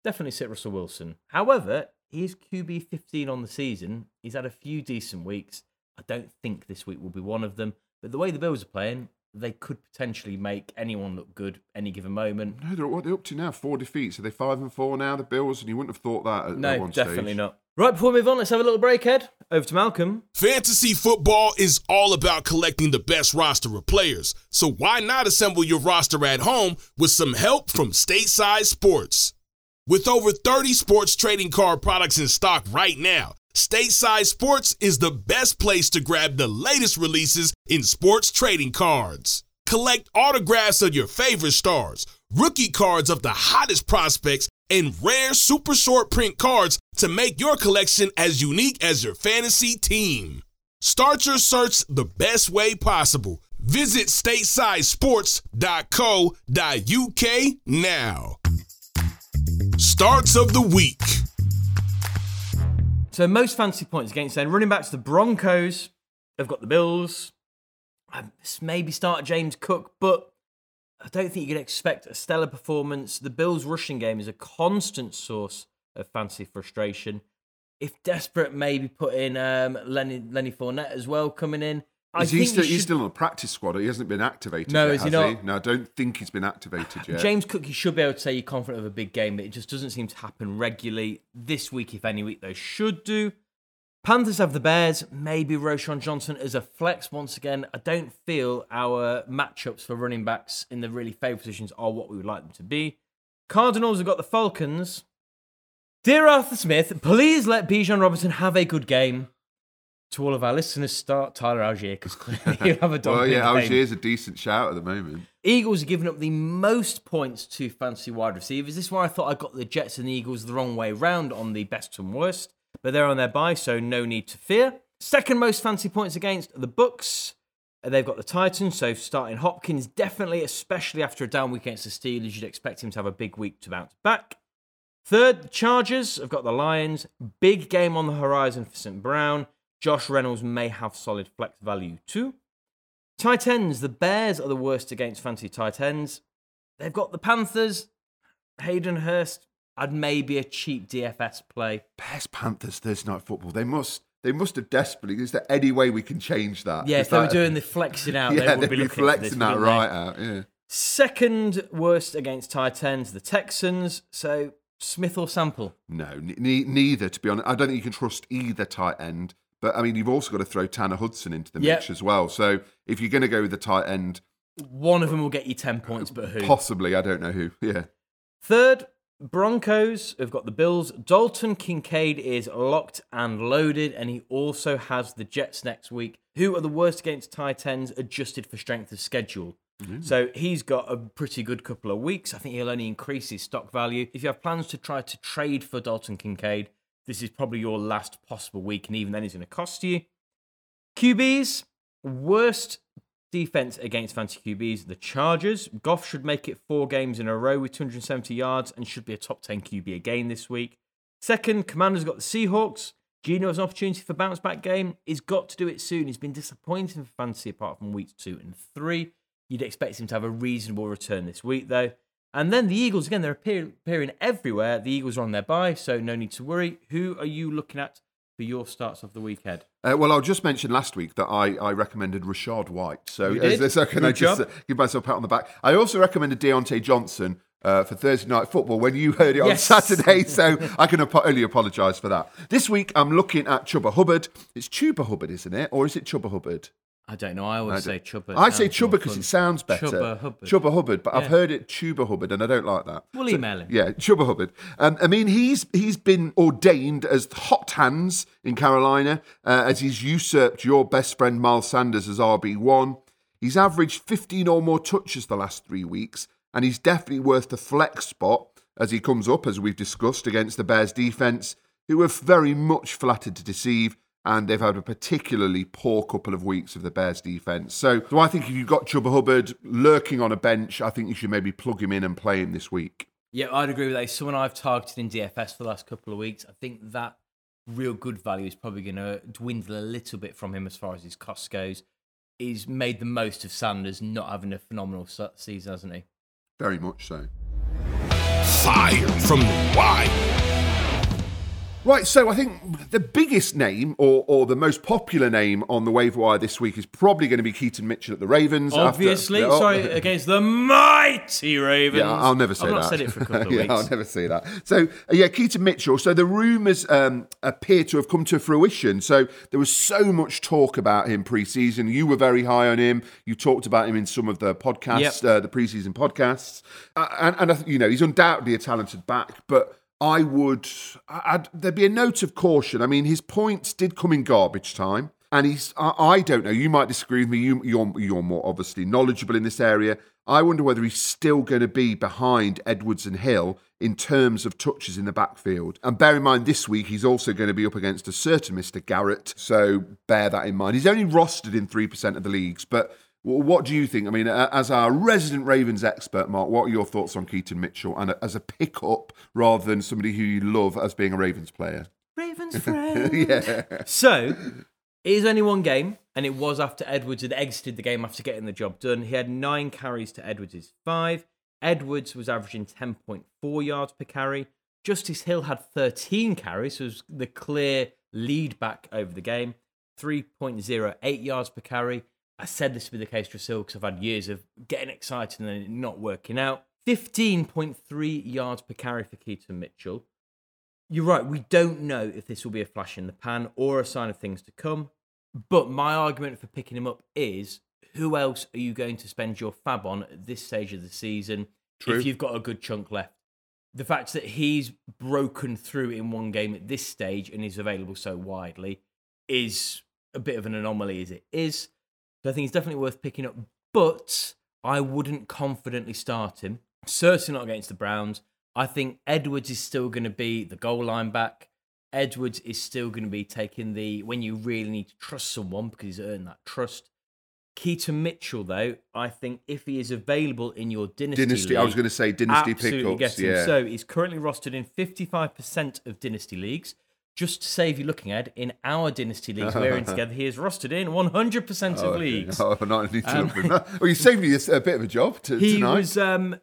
Definitely sit Russell Wilson. However, he's QB 15 on the season. He's had a few decent weeks. I don't think this week will be one of them. But the way the Bills are playing, they could potentially make anyone look good any given moment. No, they're, what they're up to now? Four defeats. Are they five and four now? The Bills, and you wouldn't have thought that at, at No, one definitely stage. not. Right, before we move on, let's have a little break, Ed. Over to Malcolm. Fantasy football is all about collecting the best roster of players. So why not assemble your roster at home with some help from Stateside Sports? With over 30 sports trading card products in stock right now, Stateside Sports is the best place to grab the latest releases in sports trading cards. Collect autographs of your favorite stars, rookie cards of the hottest prospects, and rare super short print cards to make your collection as unique as your fantasy team. Start your search the best way possible. Visit statesidesports.co.uk now. Starts of the week. So most fantasy points against then running backs the Broncos. They've got the Bills. Maybe start James Cook, but I don't think you can expect a stellar performance. The Bills' rushing game is a constant source of fantasy frustration. If desperate, maybe put in um, Lenny Lenny Fournette as well coming in. I Is he think still, you he's still on the practice squad. He hasn't been activated No, yet, is he not? No, I don't think he's been activated yet. James Cook, you should be able to say you're confident of a big game, but it just doesn't seem to happen regularly. This week, if any week, they should do. Panthers have the Bears, maybe Roschon Johnson as a flex once again. I don't feel our matchups for running backs in the really favourite positions are what we would like them to be. Cardinals have got the Falcons. Dear Arthur Smith, please let Bijan Robinson have a good game. To all of our listeners, start Tyler Allgeier because clearly he'll have a dog. well, yeah. Allgeier's a decent shout at the moment. Eagles are giving up the most points to fantasy wide receivers. This is why I thought I got the Jets and the Eagles the wrong way round on the best and worst, but they're on their bye, so no need to fear. Second most fantasy points against the Bucks. Uh, They've got the Titans, so starting Hopkins definitely, especially after a down week against the Steelers, you'd expect him to have a big week to bounce back. Third, the Chargers have got the Lions. Big game on the horizon for St. Brown. Josh Reynolds may have solid flex value too. Tight ends, the Bears are the worst against fantasy tight ends. They've got the Panthers, Hayden Hurst, and maybe a cheap DFS play. Bears Panthers Thursday night football. They must. They must have desperately. Is there any way we can change that? Yeah, Is if they were doing the flexing out, yeah, they would they'd be be looking at this, flexing that right out. Yeah. Second worst against tight ends, the Texans. So Smith or Sample. No, ne- neither. To be honest, I don't think you can trust either tight end. But I mean, you've also got to throw Tanner Hudson into the Yep. mix as well. So if you're going to go with the tight end, One of them will get you 10 points, but who? possibly, I don't know who. Yeah. Third, Broncos have got the Bills. Dalton Kincaid is locked and loaded, and he also has the Jets next week, who are the worst against tight ends adjusted for strength of schedule. Mm. So he's got a pretty good couple of weeks. I think he'll only increase his stock value. If you have plans to try to trade for Dalton Kincaid, this is probably your last possible week, and even then, he's going to cost you. QBs, worst defense against fantasy QBs, the Chargers. Goff should make it four games in a row with 270 yards and should be a top 10 QB again this week. Second, Commanders got the Seahawks. Gino has an opportunity for bounce back game. He's got to do it soon. He's been disappointing for fantasy apart from weeks two and three. You'd expect him to have a reasonable return this week, though. And then the Eagles, again, they're appearing everywhere. The Eagles are on their bye, so no need to worry. Who are you looking at for your starts of the weekend? Uh, well, I'll just mention last week that I, I recommended Rachaad White. So, You did? so can I just job. uh, give myself a pat on the back? I also recommended Diontae Johnson uh, for Thursday night football when you heard it on Yes. Saturday. So I can only apologise for that. This week I'm looking at Chuba Hubbard. It's Chuba Hubbard, isn't it, or is it Chuba Hubbard? I don't know. I always say Chubba. I say Chuba because it sounds better. Chubba Hubbard. Chuba Hubbard, but I've heard it Tuba Hubbard, and I don't like that. We'll email him. Yeah, Chuba Hubbard. Um, I mean, he's he's been ordained as hot hands in Carolina uh, as he's usurped your best friend Miles Sanders as RB one. He's averaged 15 or more touches the last three weeks, and he's definitely worth the flex spot as he comes up, as we've discussed, against the Bears defense, who have very much flattered to deceive. And they've had a particularly poor couple of weeks of the Bears defense. So, so I think if you've got Chuba Hubbard lurking on a bench, I think you should maybe plug him in and play him this week. Yeah, I'd agree with that. He's someone I've targeted in DFS for the last couple of weeks. I think that real good value is probably going to dwindle a little bit from him as far as his cost goes. He's made the most of Sanders not having a phenomenal season, hasn't he? Very much so. Fire From the Wire. Right, so I think the biggest name or, or the most popular name on the waiver wire this week is probably going to be Keaton Mitchell at the Ravens. after- Obviously, Oh, sorry, against the mighty Ravens. Yeah, I'll never say I've that. not said it for a couple of yeah, weeks. I'll never say that. So, uh, yeah, Keaton Mitchell. So the rumours um, appear to have come to fruition. So there was so much talk about him pre-season. You were very high on him. You talked about him in some of the podcasts, Yep. uh, the pre-season podcasts. Uh, and, and you know, he's undoubtedly a talented back, but I would, I'd, there'd be a note of caution. I mean, his points did come in garbage time. And he's, I, I don't know, you might disagree with me. You, you're, you're more obviously knowledgeable in this area. I wonder whether he's still going to be behind Edwards and Hill in terms of touches in the backfield. And bear in mind, this week he's also going to be up against a certain Mr. Garrett. So bear that in mind. He's only rostered in 3% of the leagues, but what do you think? I mean, uh, as our resident Ravens expert, Mark, what are your thoughts on Keaton Mitchell and as a pickup rather than somebody who you love as being a Ravens player? Ravens friend. yeah. So, it is only one game, and it was after Edwards had exited the game after getting the job done. He had nine carries to Edwards' five. Edwards was averaging 10.4 yards per carry. Justice Hill had 13 carries, so was the clear lead back over the game. 3.08 yards per carry. I said this would be the case for Hill because I've had years of getting excited and then not working out. 15.3 yards per carry for Keaton Mitchell. You're right. We don't know if this will be a flash in the pan or a sign of things to come. But my argument for picking him up is who else are you going to spend your fab on at this stage of the season True. if you've got a good chunk left? The fact that he's broken through in one game at this stage and is available so widely is a bit of an anomaly as it is. So I think it's definitely worth picking up. But I wouldn't confidently start him. Certainly not against the Browns. I think Edwards is still going to be the goal line back. Edwards is still going to be taking the when you really need to trust someone because he's earned that trust. Keaton Mitchell, though, I think if he is available in your dynasty, Dynasty, I was going to say dynasty absolutely pickups. get him. Yeah. So he's currently rostered in 55% of dynasty leagues. Just to save you looking at, in our dynasty leagues we're in together, he is rostered in 100% of Oh, okay. leagues. Oh, not need to Um. Well, you saved me a, a bit of a job to, he tonight. was um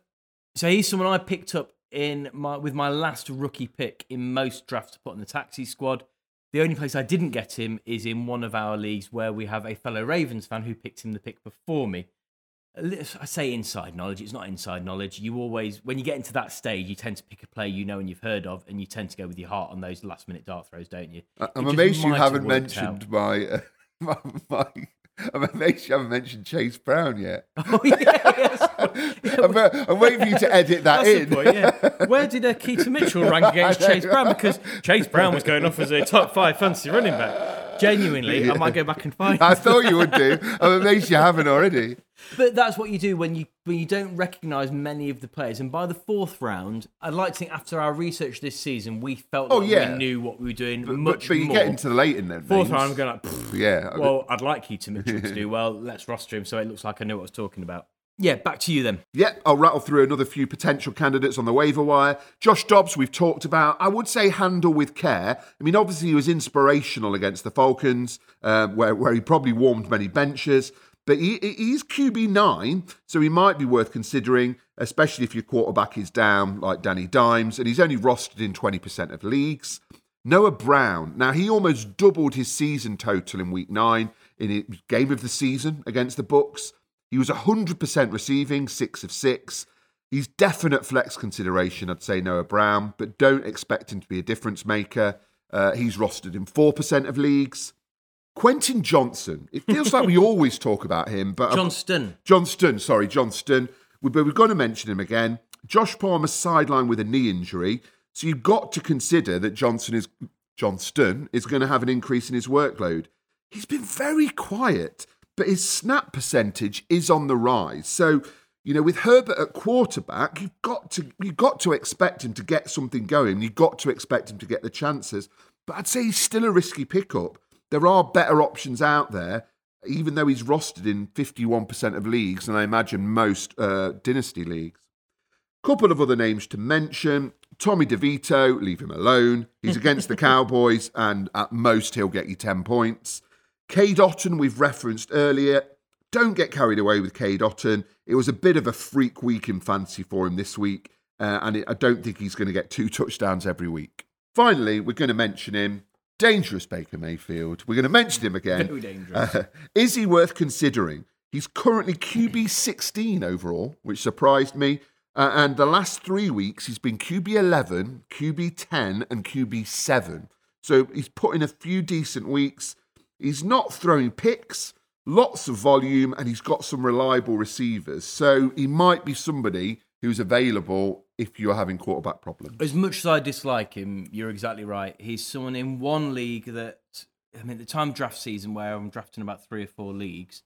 so he's someone I picked up in my with my last rookie pick in most drafts to put in the taxi squad. The only place I didn't get him is in one of our leagues where we have a fellow Ravens fan who picked him the pick before me. I say inside knowledge. It's not inside knowledge. You always, when you get into that stage, you tend to pick a player you know and you've heard of, and you tend to go with your heart on those last minute dart throws, don't you? It I'm amazed you have haven't mentioned my, uh, my, my. I'm amazed you haven't mentioned Chase Brown yet. Oh yeah, yes. I'm, uh, I'm waiting for you to edit that That's in. point, yeah. Where did uh, Keaton Mitchell rank against Chase Brown? Because Chase Brown was going off as a top five fantasy running back. Genuinely, I might go back and find. I thought you would do. I'm amazed you haven't already. But that's what you do when you when you don't recognise many of the players. And by the fourth round, I'd like to think after our research this season, we felt Oh, like yeah. we knew what we were doing But, much but you more. get into the late in then. fourth round, I'm going like, Yeah. Well, I'd like Keaton Mitchell to do well. Let's roster him so it looks like I know what I was talking about. Yeah, back to you then. Yeah, I'll rattle through another few potential candidates on the waiver wire. Josh Dobbs, we've talked about. I would say handle with care. I mean, obviously, he was inspirational against the Falcons, um, where, where he probably warmed many benches. But he- he's QB9, so he might be worth considering, especially if your quarterback is down, like Danny Dimes, and he's only rostered in 20% of leagues. Noah Brown. Now, he almost doubled his season total in week nine in his game of the season against the Bucks. He was 100% receiving, six of six. He's definite flex consideration, I'd say Noah Brown, but don't expect him to be a difference maker. Uh, he's rostered in 4% of leagues. Quentin Johnson. It feels like we always talk about him, but Johnston. Johnston, sorry, Johnston. We- But we've got to mention him again. Josh Palmer sidelined with a knee injury, so you've got to consider that Johnson is Johnston is going to have an increase in his workload. He's been very quiet, but his snap percentage is on the rise. So, you know, with Herbert at quarterback, you've got to you've got to expect him to get something going. You've got to expect him to get the chances. But I'd say he's still a risky pickup. There are better options out there even though he's rostered in 51% of leagues, and I imagine most uh, dynasty leagues. Couple of other names to mention. Tommy DeVito, leave him alone. He's against the Cowboys, and at most he'll get you 10 points. Cade Otton, we've referenced earlier. Don't get carried away with Cade Otton. It was a bit of a freak week in fantasy for him this week, uh, and it, I don't think he's going to get two touchdowns every week. Finally, we're going to mention him. Dangerous Baker Mayfield. We're going to mention him again. Very dangerous. Uh, is he worth considering? He's currently QB 16 overall, which surprised me. Uh, and the last three weeks, he's been QB 11, QB 10, and QB 7. So he's put in a few decent weeks. He's not throwing picks, lots of volume, and he's got some reliable receivers. So he might be somebody who's available if you're having quarterback problems. As much as I dislike him, you're exactly right. He's someone in one league that, I mean, at the time of draft season where I'm drafting about three or four leagues,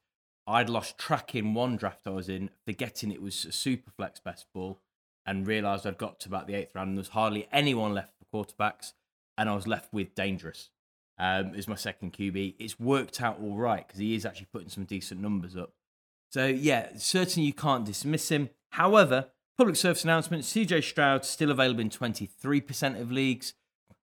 I'd lost track in one draft I was in, forgetting it was a super flex best ball, and realised I'd got to about the eighth round and there was hardly anyone left for quarterbacks, and I was left with Dangerous um, as my second QB. It's worked out all right because he is actually putting some decent numbers up. So, yeah, certainly you can't dismiss him. However, public service announcement CJ Stroud still available in 23% of leagues.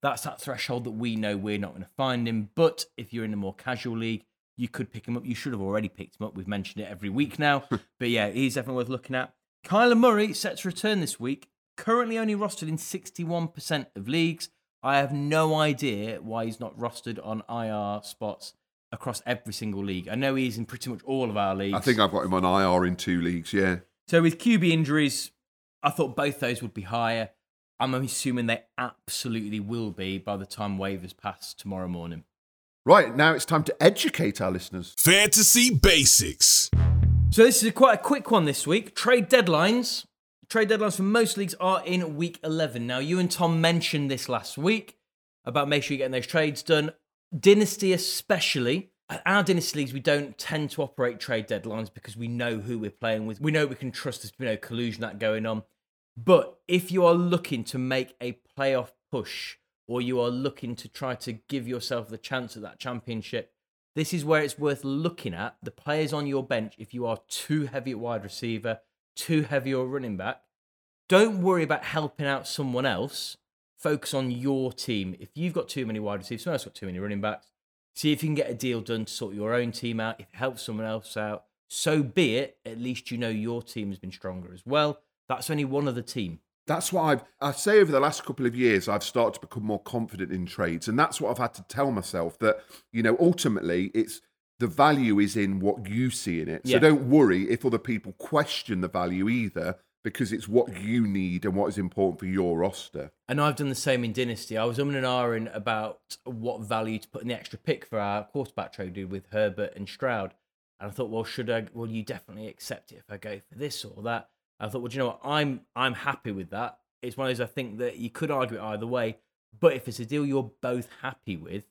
That's that threshold that we know we're not going to find him. But if you're in a more casual league, you could pick him up. You should have already picked him up. We've mentioned it every week now. but yeah, he's definitely worth looking at. Kyler Murray set to return this week, currently only rostered in 61% of leagues. I have no idea why he's not rostered on IR spots across every single league. I know he's in pretty much all of our leagues. I think I've got him on IR in two leagues, yeah. So with QB injuries, I thought both those would be higher. I'm assuming they absolutely will be by the time waivers pass tomorrow morning. Right, now it's time to educate our listeners. Fantasy Basics. So this is a quite a quick one this week. Trade deadlines. Trade deadlines for most leagues are in week 11. Now, you and Tom mentioned this last week about make sure you're getting those trades done. Dynasty, especially. At Our dynasty leagues, we don't tend to operate trade deadlines because we know who we're playing with. We know we can trust there's no collusion that going on. But if you are looking to make a playoff push or you are looking to try to give yourself the chance at that championship, this is where it's worth looking at the players on your bench. If you are too heavy at wide receiver, too heavy or running back, don't worry about helping out someone else. focus on your team. If you've got too many wide receivers, someone else got too many running backs, see if you can get a deal done to sort your own team out. If it helps someone else out, so be it. At least you know your team has been stronger as well. That's only one other team. That's what I've, I say over the last couple of years, I've started to become more confident in trades. And that's what I've had to tell myself that, you know, ultimately it's the value is in what you see in it. So don't worry if other people question the value either, because it's what you need and what is important for your roster. And I've done the same in Dynasty. I was umming and ahhing about what value to put in the extra pick for our quarterback trade we did with Herbert and Stroud. And I thought, well, should I? Will you definitely accept it if I go for this or that? I thought, well, do you know what? I'm I'm happy with that. It's one of those I think that you could argue it either way. But if it's a deal you're both happy with,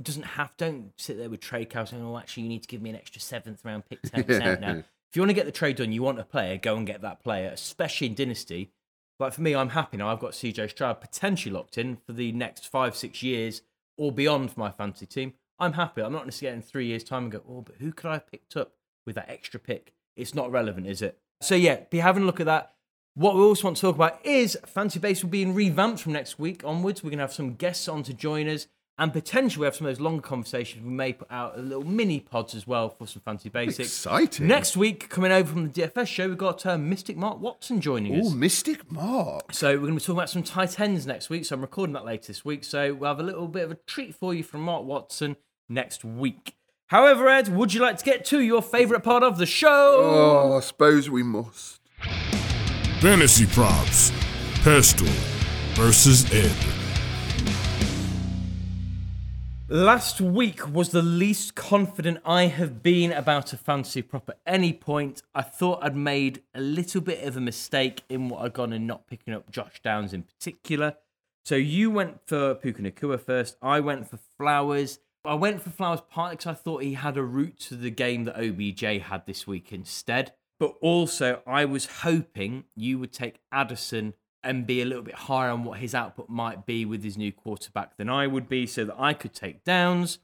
it doesn't have. Don't sit there with trade cows saying, "Oh, actually, you need to give me an extra seventh round pick, ten percent now." If you want to get the trade done, you want a player, go and get that player, especially in Dynasty. Like for me, I'm happy now. I've got CJ Stroud potentially locked in for the next five, six years or beyond for my fantasy team. I'm happy. I'm not going to get in three years' time and go, oh, but who could I have picked up with that extra pick? It's not relevant, is it? So yeah, be having a look at that. What we also want to talk about is Fancy Base will be in revamped from next week onwards. We're going to have some guests on to join us, and potentially we have some of those longer conversations. We may put out a little mini pods as well for some Fancy Basics. Exciting. Next week, coming over from the DFS show, we've got uh, Mystic Mark Watson joining us. Oh, Mystic Mark. So we're going to be talking about some tight ends next week. So I'm recording that later this week. So we'll have a little bit of a treat for you from Mark Watson next week. However, Ed, would you like to get to your favourite part of the show? Oh, I suppose we must. Fantasy props. Pestell versus Ed. Last week was the least confident I have been about a fantasy prop at any point. I thought I'd made a little bit of a mistake in what I'd gone and not picking up Josh Downs in particular. So you went for Puka Nacua first. I went for Flowers. I went for Flowers partly because I thought he had a route to the game that OBJ had this week instead. But also, I was hoping you would take Addison and be a little bit higher on what his output might be with his new quarterback than I would be so that I could take downs.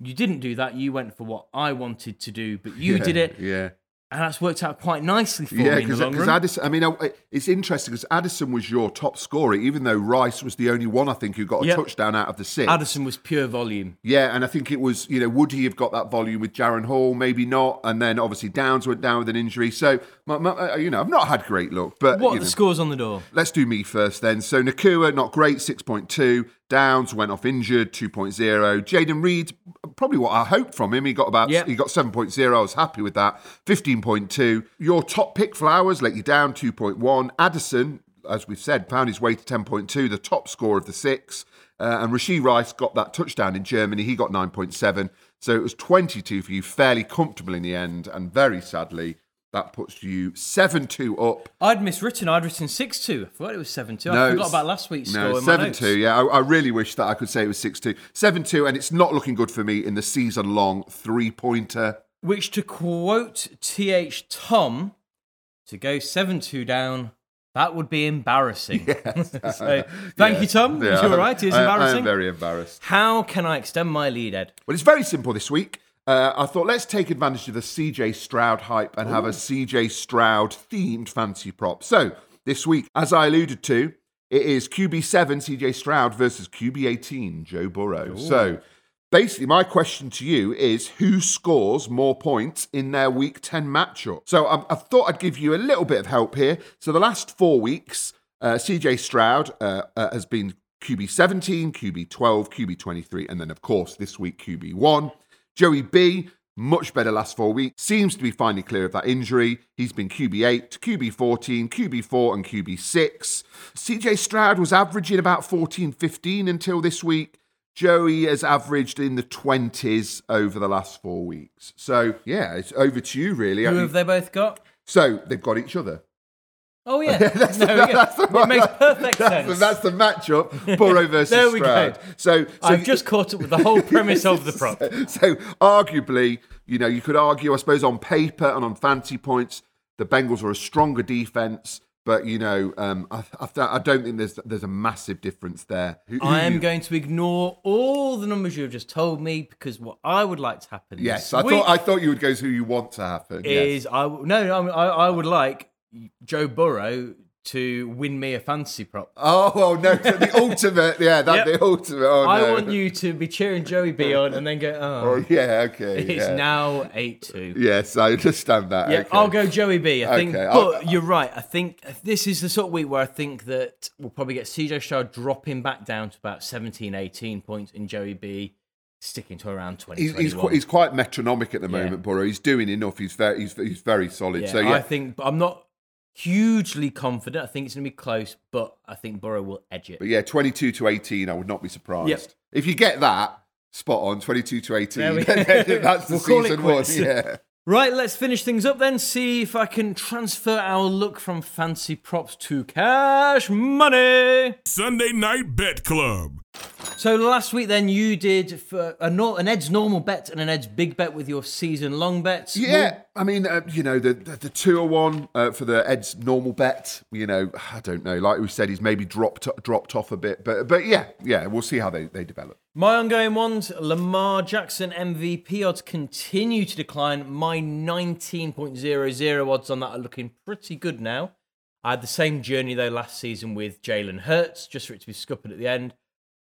You didn't do that. You went for what I wanted to do, but you Yeah, did it. Yeah. And that's worked out quite nicely for Yeah, me in the long because run. Addison. I mean, uh, it's interesting because Addison was your top scorer, even though Rice was the only one I think who got a Yep. touchdown out of the six. Addison was pure volume. Yeah, and I think it was, you know, would he have got that volume with Jaren Hall? Maybe not. And then obviously Downs went down with an injury. So, my, my, uh, you know, I've not had great luck. But What you are the know. scores on the door? Let's do me first then. So Nacua, not great, 6.2. Downs went off injured, 2.0. Jayden Reed, probably what I hoped from him. He got about Yep. he got 7.0. I was happy with that. 15.2. Your top pick, Flowers, let you down, 2.1. Addison, as we've said, found his way to 10.2, the top score of the six. Uh, and Rashee Rice got that touchdown in Germany. He got 9.7. So it was 22 for you, fairly comfortable in the end. And very sadly, that puts you 7 2 up. I'd miswritten. I'd written 6 2. I forgot it was 7 2. I No, forgot about last week's No, score. in my seven notes. two. Yeah, I, I really wish that I could say it was six two. Seven two, and it's not looking good for me in the season long three pointer. Which, to quote TH Tom, to go 7 2 down, that would be embarrassing. so, thank you, Tom. Yeah, You're right. It is I- I embarrassing. am very embarrassed. How can I extend my lead, Ed? Well, it's very simple this week. Uh, I thought let's take advantage of the CJ Stroud hype and have a CJ Stroud themed fancy prop. So this week, as I alluded to, it is QB7 CJ Stroud versus QB18 Joe Burrow. So basically, my question to you is who scores more points in their week 10 matchup? So I, I thought I'd give you a little bit of help here. So the last four weeks, uh, CJ Stroud uh, uh, has been QB17, QB12, QB23, and then, of course, this week, QB1. Joey B, much better last four weeks, seems to be finally clear of that injury. He's been QB8, QB14, QB4, and QB6. CJ Stroud was averaging about 14, 15 until this week. Joey has averaged in the 20s over the last four weeks. So, yeah, it's over to you, really. Who have they both got? So, they've got each other. Oh, yeah. That's the- we go. that's the it makes perfect That's the, sense. that's the matchup. Burrow versus There we go. So, so I've just caught up with the whole premise of the prop. so arguably, you know, you could argue, I suppose, on paper and on fancy points, the Bengals are a stronger defense. But you know, um, I, I, I don't think there's there's a massive difference there. Who- who I am you- going to ignore all the numbers you have just told me because what I would like to happen Yes, this I week thought I thought you would go to who you want to happen. yes. is I w- no, no I, I would like Joe Burrow to win me a fantasy prop. Oh, oh no, the ultimate, yeah, that's Yep. the ultimate. Oh, I no. want you to be cheering Joey B on and then go, oh, Oh, yeah, okay. it's yeah. now 8 2. Yes, I understand that. Yeah, okay. I'll go Joey B. I think, Okay, but I'll- you're right. I think this is the sort of week where I think that we'll probably get CJ Stroud dropping back down to about 17, 18 points, and Joey B sticking to around 20. He's, he's, quite, he's quite metronomic at the Yeah. moment, Burrow. He's doing enough. He's very, he's, he's very solid. yeah, so yeah, I think but I'm not hugely confident. I think it's going to be close, but I think Burrow will edge it. but yeah, twenty-two to eighteen. I would not be surprised Yep. if you get that spot on. Twenty-two to eighteen. We- that's the We'll season one. Yeah. Right, let's finish things up then. See if I can transfer our look from fancy props to cash money. Sunday Night Bet Club. So last week, then you did for a nor- an Ed's normal bet and an Ed's big bet with your season long bets. Yeah, I mean, uh, you know, the the, the two or one uh, for the Ed's normal bet. You know, I don't know. Like we said, he's maybe dropped dropped off a bit, but but yeah, yeah, we'll see how they, they develop. My ongoing ones, Lamar Jackson MVP odds continue to decline. My 19.00 odds on that are looking pretty good now. I had the same journey though last season with Jalen Hurts, just for it to be scuppered at the end.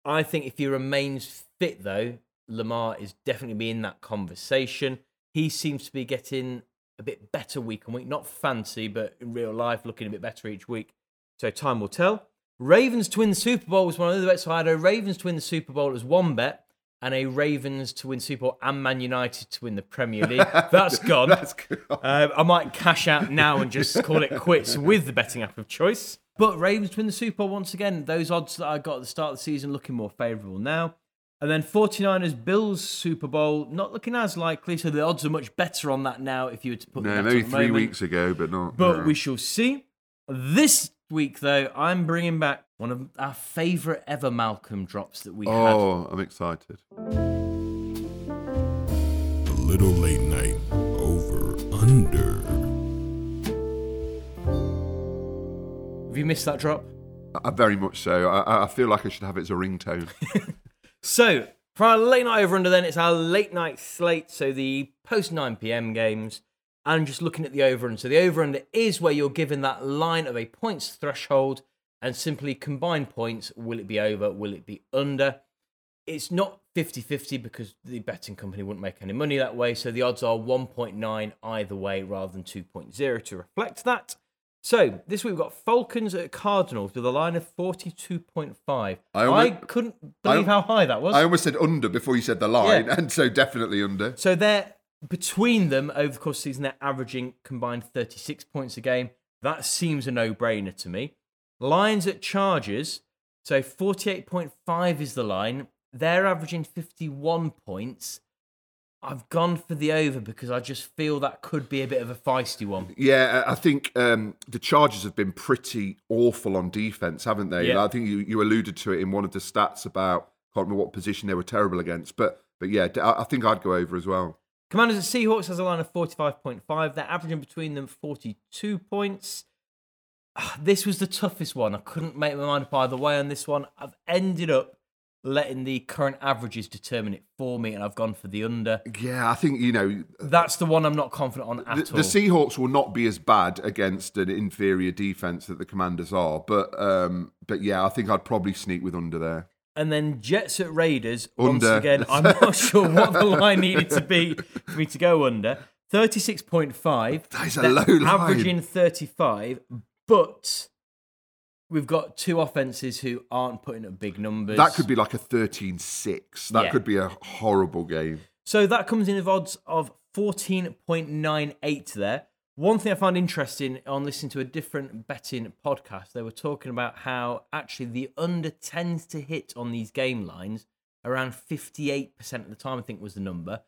I think if he remains fit though, Lamar is definitely be in that conversation. He seems to be getting a bit better week on week, not fancy, but in real life looking a bit better each week. So time will tell. Ravens to win the Super Bowl was one of the bets. So I had a Ravens to win the Super Bowl as one bet, and a Ravens to win Super Bowl and Man United to win the Premier League. That's gone. That's good. Uh, I might cash out now and just call it quits with the betting app of choice. But Ravens win the Super Bowl once again. Those odds that I got at the start of the season looking more favourable now. And then 49ers Bills Super Bowl not looking as likely, so the odds are much better on that now if you were to put No, that maybe at the three moment. weeks ago, but not. But no. we shall see. This week, though, I'm bringing back one of our favourite ever Malcolm drops that we had. Oh, I'm excited. A little late night over under. Have you missed that drop? I, very much so. I, I feel like I should have it as a ringtone. So, for our late night over under, then it's our late night slate. So, the post 9 pm games. And just looking at the over under. So, the over under is where you're given that line of a points threshold and simply combine points. Will it be over? Will it be under? It's not 50 50 because the betting company wouldn't make any money that way. So, the odds are 1.9 either way rather than 2.0 to reflect that. So, this week we've got Falcons at Cardinals with a line of 42.5. I, I couldn't believe I- how high that was. I almost said under before you said the line, Yeah. and so definitely under. So they're between them over the course of the season, they're averaging combined 36 points a game. That seems a no brainer to me. Lions at Chargers, so 48.5 is the line. They're averaging 51 points. I've gone for the over because I just feel that could be a bit of a feisty one. Yeah, I think um, the Chargers have been pretty awful on defense, haven't they? Yeah. I think you, you alluded to it in one of the stats about can't remember what position they were terrible against, but but yeah, I I think I'd go over as well. Commanders at Seahawks has a line of 45.5. They're averaging between them 42 points. Ah, This was the toughest one. I couldn't make my mind up either way on this one. I've ended up letting the current averages determine it for me, and I've gone for the under. Yeah, I think you know That's the one I'm not confident on at the, all. the Seahawks will not be as bad against an inferior defense that the Commanders are, but um, but yeah, I think I'd probably sneak with under there. and then Jets at Raiders. Once Under. again, I'm not sure what the line needed to be for me to go under. 36.5. That is a low line. Averaging 35, but we've got two offenses who aren't putting up big numbers. That could be like a 13-6. That Yeah. could be a horrible game. So that comes in with odds of 14.98 there. One thing I found interesting on listening to a different betting podcast, they were talking about how actually the under tends to hit on these game lines around 58% of the time, I think was the number.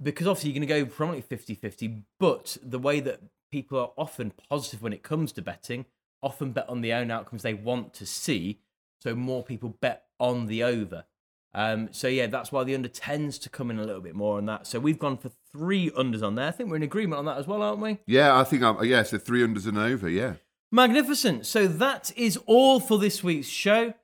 Because obviously you're going to go probably 50 50, but the way that people are often positive when it comes to betting, often bet on the own outcomes they want to see. So more people bet on the over. Um, so yeah, that's why the under tends to come in a little bit more on that. So we've gone for three unders on there. I think we're in agreement on that as well, aren't we? Yeah, I think I'm. Yeah, so three unders and over. Yeah. Magnificent. So that is all for this week's show.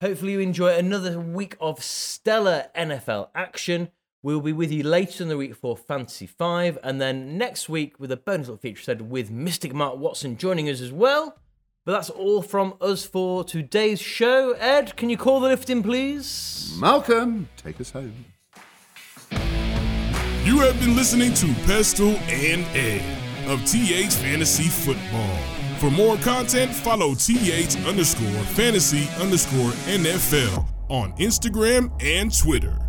Hopefully you enjoy another week of stellar NFL action. We'll be with you later in the week for Fantasy 5, and then next week with a bonus little feature said with Mystic Mark Watson joining us as well. But that's all from us for today's show. Ed, can you call the lifting, please? Malcolm, take us home. You have been listening to Pestell and Ed of TH Fantasy Football. For more content, follow TH underscore fantasy underscore NFL on Instagram and Twitter.